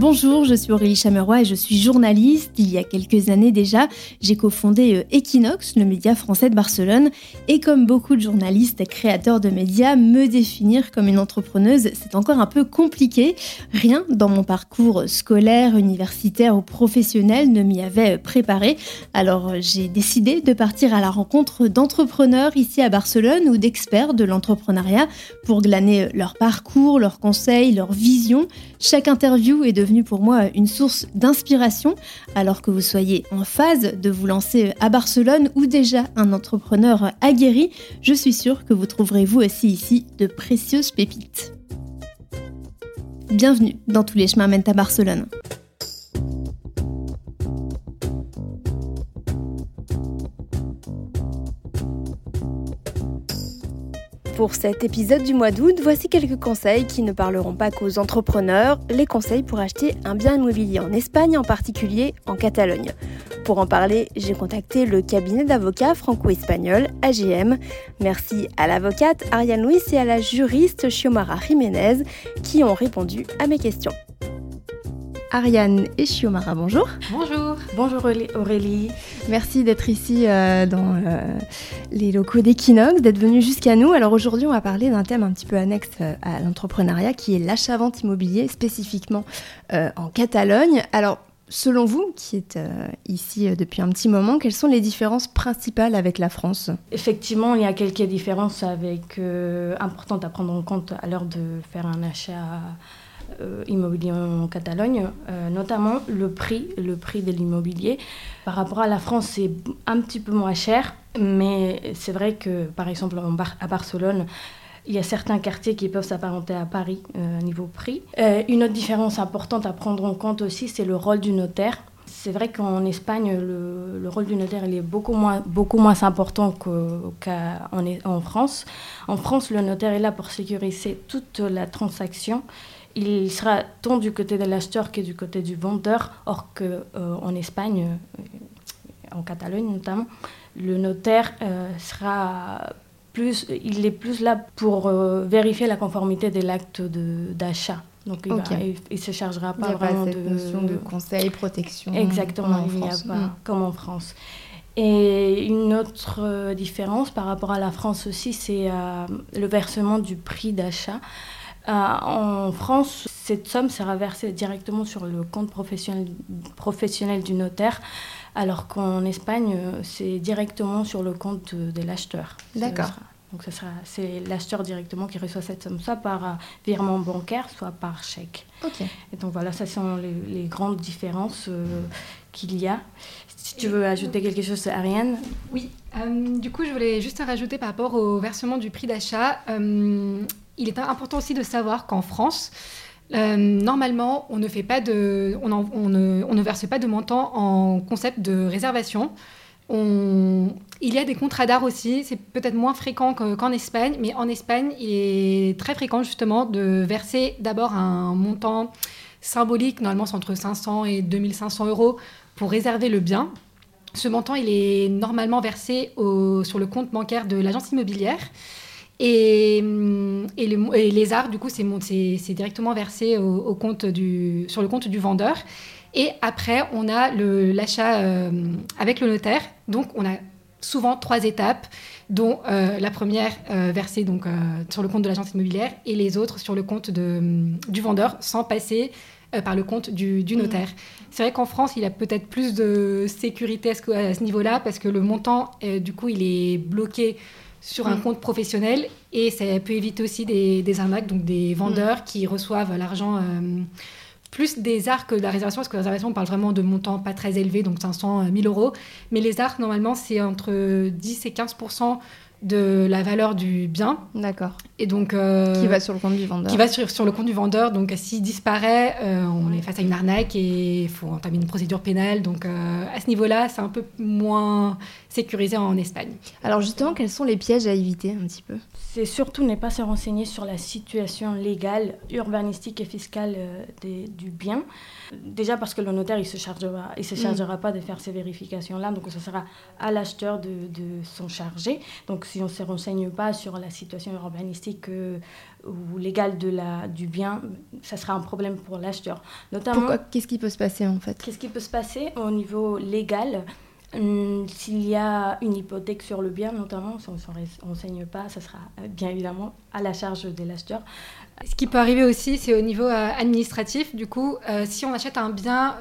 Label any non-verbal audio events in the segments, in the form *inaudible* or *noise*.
Bonjour, je suis Aurélie Chameroy et je suis journaliste. Il y a quelques années déjà, j'ai cofondé euh, Equinox, le média français de Barcelone. Et comme beaucoup de journalistes et créateurs de médias, me définir comme une entrepreneuse, c'est encore un peu compliqué. Rien dans mon parcours scolaire, universitaire ou professionnel ne m'y avait préparé. Alors j'ai décidé de partir à la rencontre d'entrepreneurs ici à Barcelone ou d'experts de l'entrepreneuriat pour glaner leur parcours, leurs conseils, leurs visions. Chaque interview est pour moi une source d'inspiration, alors que vous soyez en phase de vous lancer à Barcelone ou déjà un entrepreneur aguerri, je suis sûre que vous trouverez vous aussi ici de précieuses pépites. Bienvenue dans Tous les chemins mènent à Barcelone. Pour cet épisode du mois d'août, voici quelques conseils qui ne parleront pas qu'aux entrepreneurs, les conseils pour acheter un bien immobilier en Espagne, en particulier en Catalogne. Pour en parler, j'ai contacté le cabinet d'avocats franco-espagnol AGM. Merci à l'avocate Ariane Luis et à la juriste Xiomara Jiménez qui ont répondu à mes questions. Ariane et Chiomara, bonjour. Bonjour. Bonjour Aurélie. Merci d'être ici euh, dans euh, les locaux d'Equinox, d'être venu jusqu'à nous. Alors aujourd'hui, on va parler d'un thème un petit peu annexe euh, à l'entrepreneuriat qui est l'achat-vente immobilier, spécifiquement en Catalogne. Alors, selon vous, qui êtes ici depuis un petit moment, quelles sont les différences principales avec la France? Effectivement, il y a quelques différences avec, importantes à prendre en compte à l'heure de faire un achat immobilier en Catalogne, euh, notamment le prix, le prix de l'immobilier. Par rapport à la France, c'est un petit peu moins cher, mais c'est vrai que, par exemple, à Barcelone, il y a certains quartiers qui peuvent s'apparenter à Paris euh, niveau prix. une autre différence importante à prendre en compte aussi, c'est le rôle du notaire. C'est vrai qu'en Espagne, le, rôle du notaire il est beaucoup moins, beaucoup moins important qu'en en France. En France, le notaire est là pour sécuriser toute la transaction il sera tant du côté de l'acheteur que du côté du vendeur, or qu'en euh, Espagne, euh, en Catalogne notamment, le notaire euh, sera plus, il est plus là pour vérifier la conformité de l'acte d'achat. Donc il ne se chargera pas vraiment de notion de conseil, protection. Exactement, il n'y a pas mm. comme en France. Et une autre différence par rapport à la France aussi, c'est le versement du prix d'achat. Euh, en France, cette somme sera versée directement sur le compte professionnel, professionnel du notaire, alors qu'en Espagne, c'est directement sur le compte de l'acheteur. D'accord. Donc c'est l'acheteur directement qui reçoit cette somme, soit par euh, virement bancaire, soit par chèque. Ok. Et donc voilà, ça sont les, grandes différences euh, qu'il y a. Si tu veux ajouter quelque chose, Ariane? Oui. du coup, je voulais juste rajouter par rapport au versement du prix d'achat il est important aussi de savoir qu'en France, normalement, on, ne, verse pas de montant en concept de réservation. il y a des contrats d'art aussi, c'est peut-être moins fréquent qu'en Espagne, mais en Espagne, il est très fréquent justement de verser d'abord un montant symbolique, normalement c'est entre 500 et 2500 euros, pour réserver le bien. Ce montant, il est normalement versé sur le compte bancaire de l'agence immobilière. Et, et, les, arts, du coup, c'est directement versé au, compte du, sur le compte du vendeur. Et après, on a l'achat euh, avec le notaire. Donc, on a souvent trois étapes, dont euh, la première euh, versée donc, sur le compte de l'agence immobilière et les autres sur le compte de, du vendeur, sans passer par le compte du, du notaire. Mmh. C'est vrai qu'en France, il y a peut-être plus de sécurité à ce, à ce niveau-là, parce que le montant, du coup, il est bloqué sur un mm. compte professionnel et ça peut éviter aussi des, des arnaques, donc des vendeurs mm. qui reçoivent l'argent euh, plus des arts que de la réservation, parce que la réservation, on parle vraiment de montants pas très élevés, donc 500, 1000 euros. Mais les arts, normalement, c'est entre 10 et 15 de la valeur du bien. D'accord. Et donc euh, qui va sur le compte du vendeur. Qui va sur, sur le compte du vendeur. Donc s'il disparaît, euh, on est face à une arnaque et il faut entamer une procédure pénale. Donc euh, à ce niveau-là, c'est un peu moins sécurisé en Espagne. Alors justement, quels sont les pièges à éviter un petit peu? C'est surtout ne pas se renseigner sur la situation légale, urbanistique et fiscale du bien. Déjà parce que le notaire, il ne se chargera, il se mm. chargera pas de faire ces vérifications-là. Donc ce sera à l'acheteur de, de s'en charger. Donc si on ne se renseigne pas sur la situation urbanistique ou légale de la, du bien, ça sera un problème pour l'acheteur. Notamment, Pourquoi Qu'est-ce qui peut se passer en fait? Qu'est-ce qui peut se passer au niveau légal? Hum, S'il y a une hypothèque sur le bien, notamment, si on ne renseigne pas, ça sera bien évidemment à la charge de l'acheteur. Ce qui peut arriver aussi, c'est au niveau euh, administratif. Du coup, euh, si on achète un bien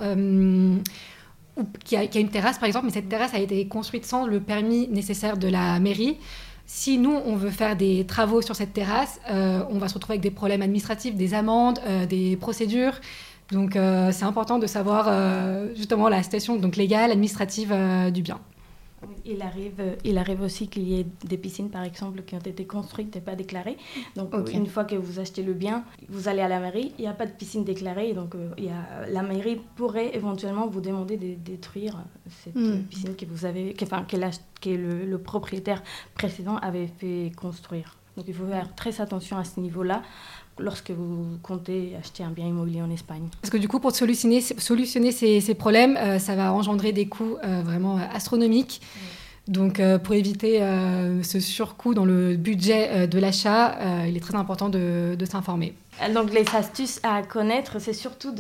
euh, qui, a, une terrasse, par exemple, mais cette terrasse a été construite sans le permis nécessaire de la mairie, si nous, on veut faire des travaux sur cette terrasse, on va se retrouver avec des problèmes administratifs, des amendes, des procédures. Donc, c'est important de savoir justement la situation donc, légale, administrative du bien. Il arrive, il arrive aussi qu'il y ait des piscines, par exemple, qui ont été construites et pas déclarées. Donc, une fois que vous achetez le bien, vous allez à la mairie, il n'y a pas de piscine déclarée. Donc, euh, il y a, la mairie pourrait éventuellement vous demander de détruire cette hmm. piscine que, vous avez, que, enfin, que, que le, le propriétaire précédent avait fait construire. Donc, il faut faire très attention à ce niveau-là lorsque vous comptez acheter un bien immobilier en Espagne. Parce que du coup, pour solutionner, solutionner ces, ces problèmes, euh, ça va engendrer des coûts euh, vraiment euh, astronomiques. Donc, pour éviter ce surcoût dans le budget de l'achat, il est très important de, de s'informer. Donc, les astuces à connaître, c'est surtout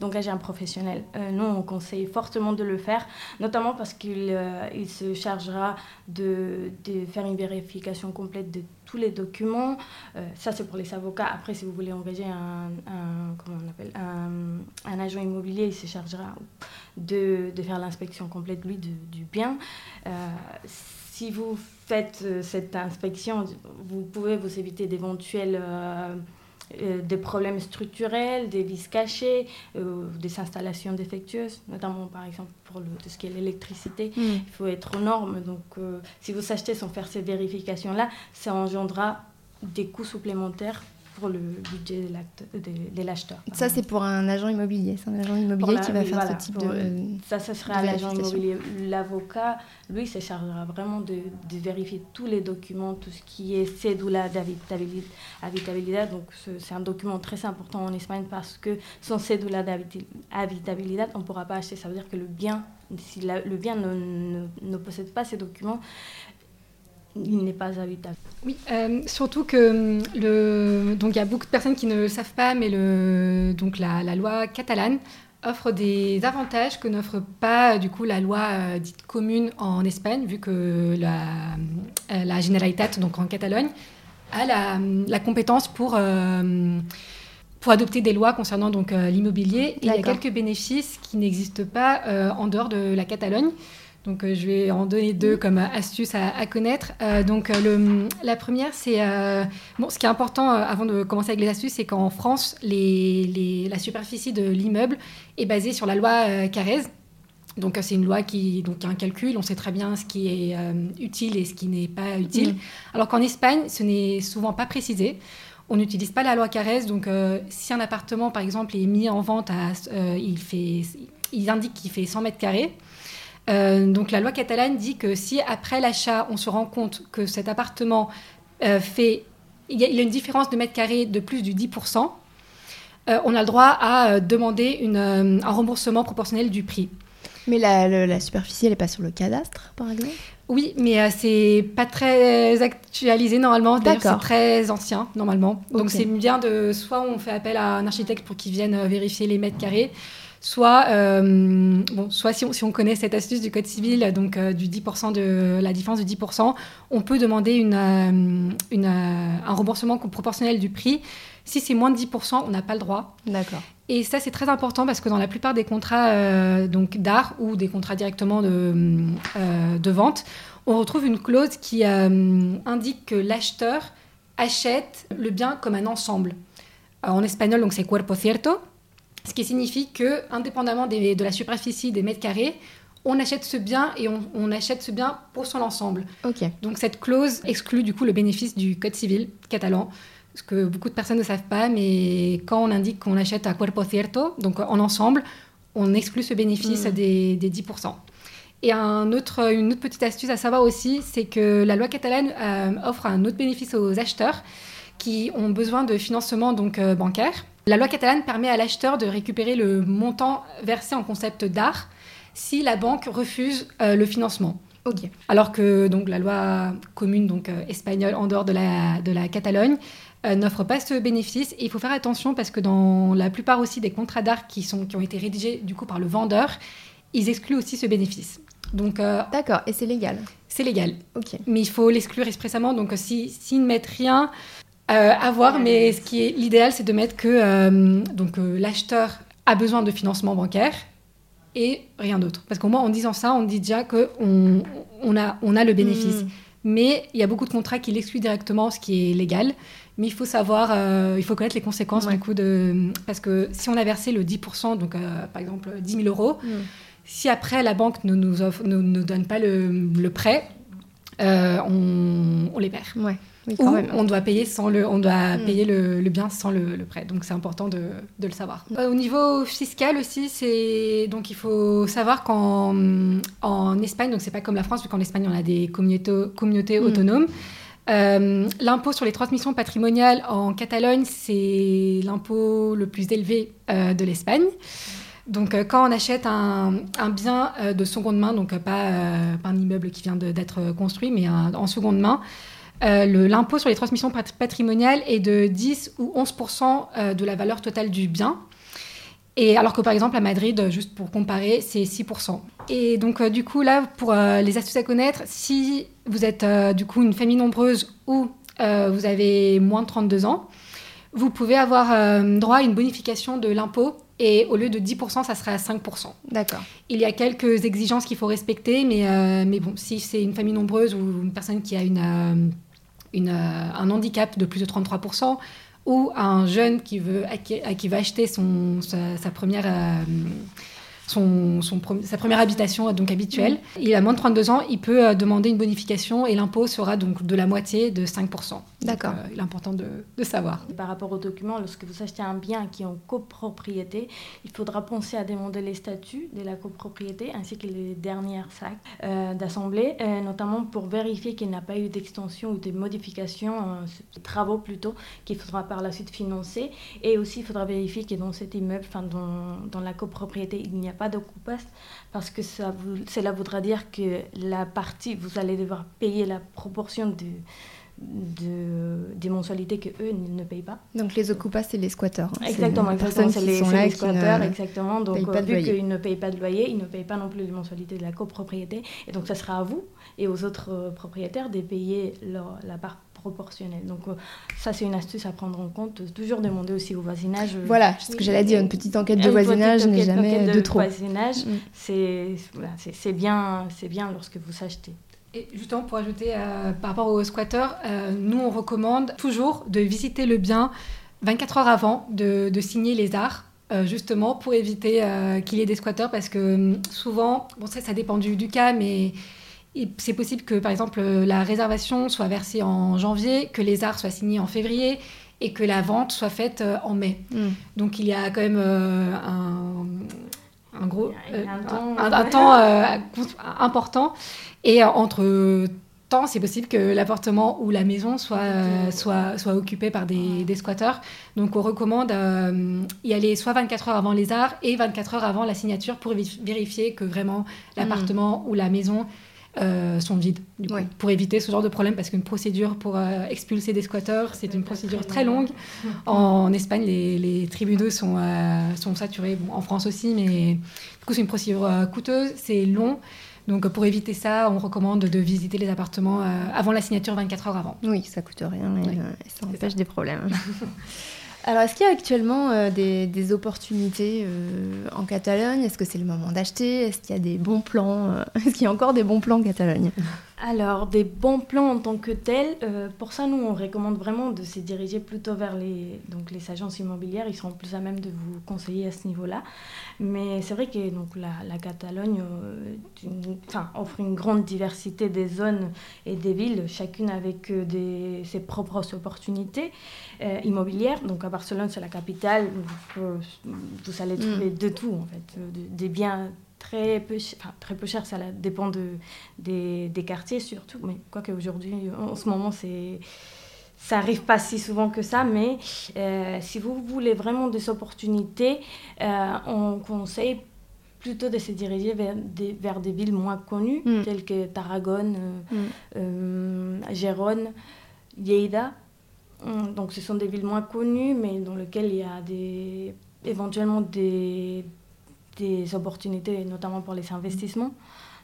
d'engager un professionnel. nous, on conseille fortement de le faire, notamment parce qu'il il se chargera de, de, faire une vérification complète de tous les documents. Euh, ça, c'est pour les avocats. Après, si vous voulez engager un, comment on appelle, un, agent immobilier, il se chargera de, de faire l'inspection complète, lui, du bien. Euh, si vous faites euh, cette inspection, vous pouvez vous éviter d'éventuels... des problèmes structurels, des vis cachés, des installations défectueuses, notamment par exemple pour le, tout ce qui est l'électricité. Mm. Il faut être aux normes. Donc, si vous achetez sans faire ces vérifications-là, ça engendrera des coûts supplémentaires pour le budget de l'acheteur. Ça, c'est pour un agent immobilier. C'est un agent immobilier qui va faire ce type de. Ça, ça sera à l'agent immobilier. L'avocat, lui, se chargera vraiment de, de, vérifier tous les documents, tout ce qui est cédula d'habitabilité. Donc, c'est un document très important en Espagne parce que sans cédula d'habitabilité, on ne pourra pas acheter. Ça veut dire que le bien, si le bien ne, ne, ne possède pas ces documents, il n'est pas habitable. Oui, euh, surtout que hum, le, donc il y a beaucoup de personnes qui ne le savent pas, mais le, donc la, la loi catalane offre des avantages que n'offre pas du coup la loi euh, dite commune en Espagne, vu que la, euh, la Generalitat, donc en Catalogne, a la, la compétence pour pour adopter des lois concernant donc l'immobilier. Il y a quelques bénéfices qui n'existent pas en dehors de la Catalogne. Donc, euh, je vais en donner deux comme astuces à, connaître. Euh, donc, euh, le, la première, c'est bon, ce qui est important avant de commencer avec les astuces, c'est qu'en France, les, les, la superficie de l'immeuble est basée sur la loi Carrez. Donc, c'est une loi qui donc un calcul. On sait très bien ce qui est utile et ce qui n'est pas utile. Mmh. Alors qu'en Espagne, ce n'est souvent pas précisé. On n'utilise pas la loi Carrez. Donc, si un appartement, par exemple, est mis en vente, à, il, fait, il indique qu'il fait 100 mètres carrés. Euh, donc la loi catalane dit que si après l'achat, on se rend compte que cet appartement euh, fait, il y, a, une différence de mètres carrés de plus du 10%, euh, on a le droit à demander une, un remboursement proportionnel du prix. Mais la, superficie, elle n'est pas sur le cadastre, par exemple? Oui, mais c'est pas très actualisé normalement. D'ailleurs, c'est très ancien normalement. Donc c'est bien de soit on fait appel à un architecte pour qu'il vienne vérifier les mètres carrés, soit, euh, bon, soit si on, si on, connaît cette astuce du Code civil, donc euh, du 10% de la différence de 10%, on peut demander une, euh, une, un remboursement proportionnel du prix. Si c'est moins de 10%, on n'a pas le droit. D'accord. Et ça, c'est très important parce que dans la plupart des contrats donc d'art ou des contrats directement de, de vente, on retrouve une clause qui indique que l'acheteur achète le bien comme un ensemble. en espagnol, donc c'est cuerpo cierto. Ce qui signifie que, indépendamment de la superficie des mètres carrés, on achète ce bien et on, achète ce bien pour son ensemble. Donc cette clause exclut du coup le bénéfice du code civil catalan, ce que beaucoup de personnes ne savent pas, mais quand on indique qu'on achète à cuerpo cierto, donc en ensemble, on exclut ce bénéfice hmm. des, 10%. Et un autre, une autre petite astuce à savoir aussi, c'est que la loi catalane euh, offre un autre bénéfice aux acheteurs qui ont besoin de financement donc euh, bancaire. La loi catalane permet à l'acheteur de récupérer le montant versé en concept d'art si la banque refuse euh, le financement. Ok. Alors que donc la loi commune donc euh, espagnole en dehors de la, de la Catalogne euh, n'offre pas ce bénéfice. Et il faut faire attention parce que dans la plupart aussi des contrats d'art qui, sont, qui ont été rédigés du coup par le vendeur, ils excluent aussi ce bénéfice. Donc, euh, D'accord, et c'est légal? C'est légal. Ok. Mais il faut l'exclure expressément. Donc s'ils si, ne mettent rien, à voir. Mais ce qui est l'idéal, c'est de mettre que donc l'acheteur a besoin de financement bancaire et rien d'autre. Parce qu'au moins, en disant ça, on dit déjà qu'on on a, on a le bénéfice. Mm. Mais il y a beaucoup de contrats qui l'excluent directement, ce qui est légal. Mais il faut savoir, euh, il faut connaître les conséquences du coup de. Parce que si on a versé le 10%, donc euh, par exemple 10 000 euros, mm. si après la banque ne nous, donne pas le, le prêt, euh, on, on, les perd. Ouais on doit payer sans le, on doit mm. payer le, bien sans le, prêt. Donc c'est important de, le savoir. Mm. Euh, au niveau fiscal aussi, c'est donc il faut savoir qu'en en Espagne, donc c'est pas comme la France, vu qu'en Espagne on a des communautés, mm. autonomes. Euh, l'impôt sur les transmissions patrimoniales en Catalogne, c'est l'impôt le plus élevé euh, de l'Espagne. Donc, quand on achète un, bien de seconde main, donc pas, un immeuble qui vient d'être construit, mais en seconde main, euh, l'impôt sur les transmissions patrimoniales est de 10 ou 11 euh, de la valeur totale du bien. Et alors que par exemple à Madrid, juste pour comparer, c'est 6%. Et donc euh, du coup là, pour les astuces à connaître, si vous êtes du coup une famille nombreuse ou vous avez moins de 32 ans, vous pouvez avoir droit à une bonification de l'impôt et au lieu de 10%, ça serait à 5%. D'accord. Il y a quelques exigences qu'il faut respecter, mais, mais bon, si c'est une famille nombreuse ou une personne qui a une euh, un handicap de plus de 33%, ou un jeune qui, veut, qui, qui va acheter son, sa, première... Euh, son, sa première habitation donc habituelle. Il a moins de 32 ans, il peut euh, demander une bonification et l'impôt sera donc de la moitié de 5%. D'accord. il est important de, de, savoir. Par rapport aux documents, lorsque vous achetez un bien qui est en copropriété, il faudra penser à demander les statuts de la copropriété ainsi que les dernières sacs d'assemblée, notamment pour vérifier qu'il n'a pas eu d'extension ou de modification, de travaux plutôt, qu'il faudra par la suite financer. Et aussi, il faudra vérifier que dans cet immeuble, enfin dans, dans la copropriété, il n'y a pas d'occupation parce que ça cela voudra dire que la partie, vous allez devoir payer la proportion de, de, des mensualités que eux ne payent pas. Donc les occupants, c'est les squatteurs. Hein. Exactement, exactement c'est les, les, squatteurs, exactement. Donc euh, vu qu'ils ne payent pas de loyer, ils ne payent pas non plus les mensualités de la copropriété. Et donc ça sera à vous et aux autres euh, propriétaires de payer leur, la part proportionnel. Donc euh, ça, c'est une astuce à prendre en compte. Toujours demander aussi au voisinage. Euh, voilà, ce que j'allais dire, une petite enquête de voisinage n'est jamais de, de, trop. voisinage, mm. c'est c'est bien, bien lorsque vous achetez. Et justement, pour ajouter euh, par rapport aux squatteurs, nous, on recommande toujours de visiter le bien 24 heures avant de, de signer les arts. justement pour éviter qu'il y ait des squatteurs parce que hum, souvent, bon ça, ça dépend du, du cas, mais c'est possible que, par exemple, la réservation soit versée en janvier, que les arts soient signés en février et que la vente soit faite euh, en mai. Hmm. Donc il y a quand même euh, un, gros un, temps, euh, important. Et entre temps, c'est possible que l'appartement ou la maison soit, soit, soit occupé par des, des, squatteurs. Donc on recommande y aller soit 24 heures avant les arts et 24 heures avant la signature pour vérifier que vraiment l'appartement ou la maison euh, sont vides, pour éviter ce genre de problème, parce qu'une procédure pour euh, expulser des squatteurs, c'est une procédure très longue. En, Espagne, les, tribunaux sont, euh, sont saturés, en France aussi, mais du coup, c'est une procédure coûteuse, c'est long. Donc, pour éviter ça, on recommande de visiter les appartements avant la signature 24 heures avant. Oui, ça coûte rien et ça empêche des problèmes. *laughs* Alors, est-ce qu'il y a actuellement euh, des, opportunités euh, en Catalogne? Est-ce que c'est le moment d'acheter? Est-ce qu'il y a des bons plans euh, *laughs* Est-ce qu'il y a encore des bons plans en Catalogne? Alors, des bons plans en tant que tels, euh, pour ça, nous, on recommande vraiment de se diriger plutôt vers les, donc, les agences immobilières. Ils seront plus à même de vous conseiller à ce niveau-là. Mais c'est vrai que donc, la, la Catalogne euh, offre une grande diversité des zones et des villes, chacune avec euh, des, ses propres opportunités immobilières. Donc, à Barcelone, c'est la capitale. Vous, vous allez trouver mm. de tout, en fait, des biens très peu, enfin, très peu cher, ça dépend de, des, des quartiers surtout. Mais quoi qu'aujourd'hui, en ce moment, c'est ça arrive pas si souvent que ça, mais euh, si vous voulez vraiment des opportunités, euh, on conseille plutôt de se diriger vers des, vers des villes moins connues, Mm. telles que Tarragone, euh, Mm. Gérone, Lleida. Hum, Donc ce sont des villes moins connues, mais dans lesquelles il y a des, éventuellement des, des opportunités, notamment pour les investissements.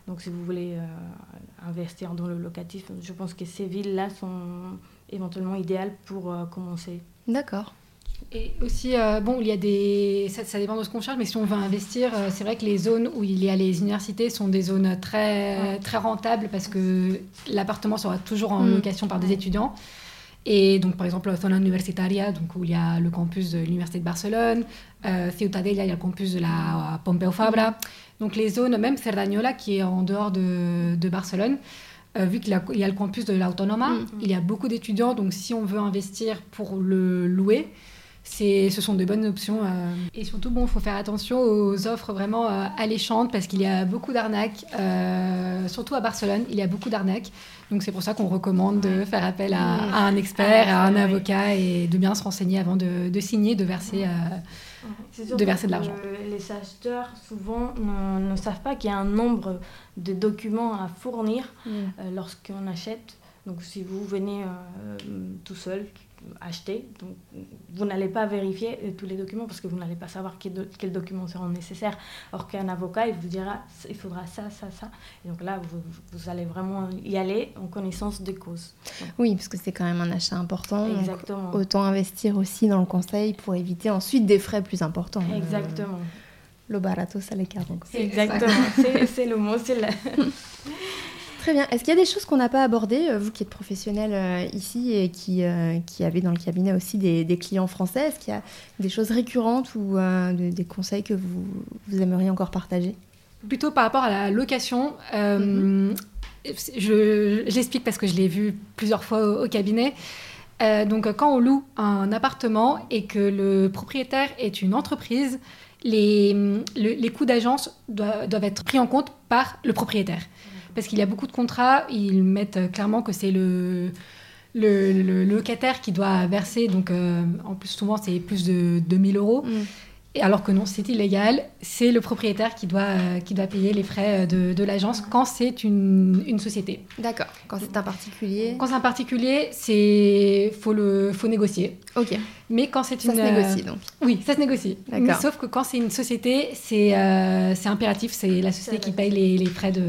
Donc si vous voulez euh, investir dans le locatif, je pense que ces villes-là sont éventuellement idéales pour euh, commencer. D'accord. Et aussi, euh, bon, il y a des. Ça, ça dépend de ce qu'on cherche, mais si on veut investir, euh, c'est vrai que les zones où il y a les universités sont des zones très, très rentables parce que l'appartement sera toujours en Mm. location par des étudiants. Et donc, par exemple, la zona universitaria, donc où il y a le campus de l'Université de Barcelone, euh, Ciutadella, il y a le campus de la Pompeu Fabra. Donc, les zones, même Cerdanyola, qui est en dehors de, de Barcelone, euh, vu qu'il y, a- le campus de l'Autonoma, Mm. il y a beaucoup d'étudiants. Donc, si on veut investir pour le louer, ce sont de bonnes options. euh. Et surtout, bon, il faut faire attention aux offres vraiment euh, alléchantes parce qu'il y a beaucoup d'arnaques, euh, surtout à Barcelone, il y a beaucoup d'arnaques. Donc c'est pour ça qu'on recommande de faire appel à, Mm. à un expert, à un Ouais. avocat et de bien se renseigner avant de, de signer, de verser. De verser de l'argent. Les acheteurs, souvent, ne, ne savent pas qu'il y a un nombre de documents à fournir Mm. euh, lorsqu'on achète. Donc, si vous venez euh, tout seul acheter, donc, vous n'allez pas vérifier euh, tous les documents parce que vous n'allez pas savoir quels do- quels documents seront nécessaires. Or qu'un avocat, il vous dira, il faudra ça, ça, ça. Et donc là, vous, vous allez vraiment y aller en connaissance de cause. Oui, parce que c'est quand même un achat important. Exactement. autant investir aussi dans le conseil pour éviter ensuite des frais plus importants. Exactement. Euh, lo barato sale caro. Exactement. *laughs* C'est c'est le mot. C'est. *laughs* Très bien. Est-ce qu'il y a des choses qu'on n'a pas abordées, euh, vous qui êtes professionnel euh, ici et qui, euh, qui avez dans le cabinet aussi des, des clients français? Est-ce qu'il y a des choses récurrentes ou de- des conseils que vous, vous aimeriez encore partager? Plutôt par rapport à la location, Mhm. je, je l'explique parce que je l'ai vu plusieurs fois au, au cabinet. Euh, donc, quand on loue un appartement et que le propriétaire est une entreprise, les, le- les coûts d'agence doivent, doivent être pris en compte par le propriétaire. Parce qu'il y a beaucoup de contrats, ils mettent euh, clairement que c'est le, le, le locataire qui doit verser. Donc, euh, en plus, souvent, c'est plus de 2000 euros. Et alors que non, c'est illégal. C'est le propriétaire qui doit, euh, qui doit payer les frais de, de l'agence quand c'est une, une société. D'accord. Quand c'est un particulier. Quand c'est un particulier, c'est faut le faut négocier. Ok. Mais quand c'est Ça une se négocie donc. oui, ça se négocie. D'accord. Mais sauf que quand c'est une société, c'est euh, impératif, c'est la société qui paye les, les frais de.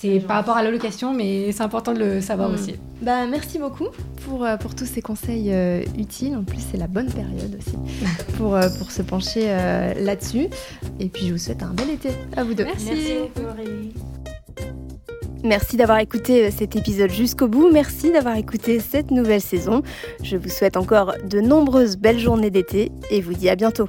C'est par rapport à la location, mais c'est important de le savoir Mm. aussi. Bah, merci beaucoup pour, euh, pour tous ces conseils euh, utiles. En plus, c'est la bonne période aussi *laughs* pour, euh, pour se pencher euh, là-dessus. Et puis, je vous souhaite un bel été à vous deux. Merci. Merci beaucoup, Aurélie. Merci d'avoir écouté cet épisode jusqu'au bout. Merci d'avoir écouté cette nouvelle saison. Je vous souhaite encore de nombreuses belles journées d'été et vous dis à bientôt.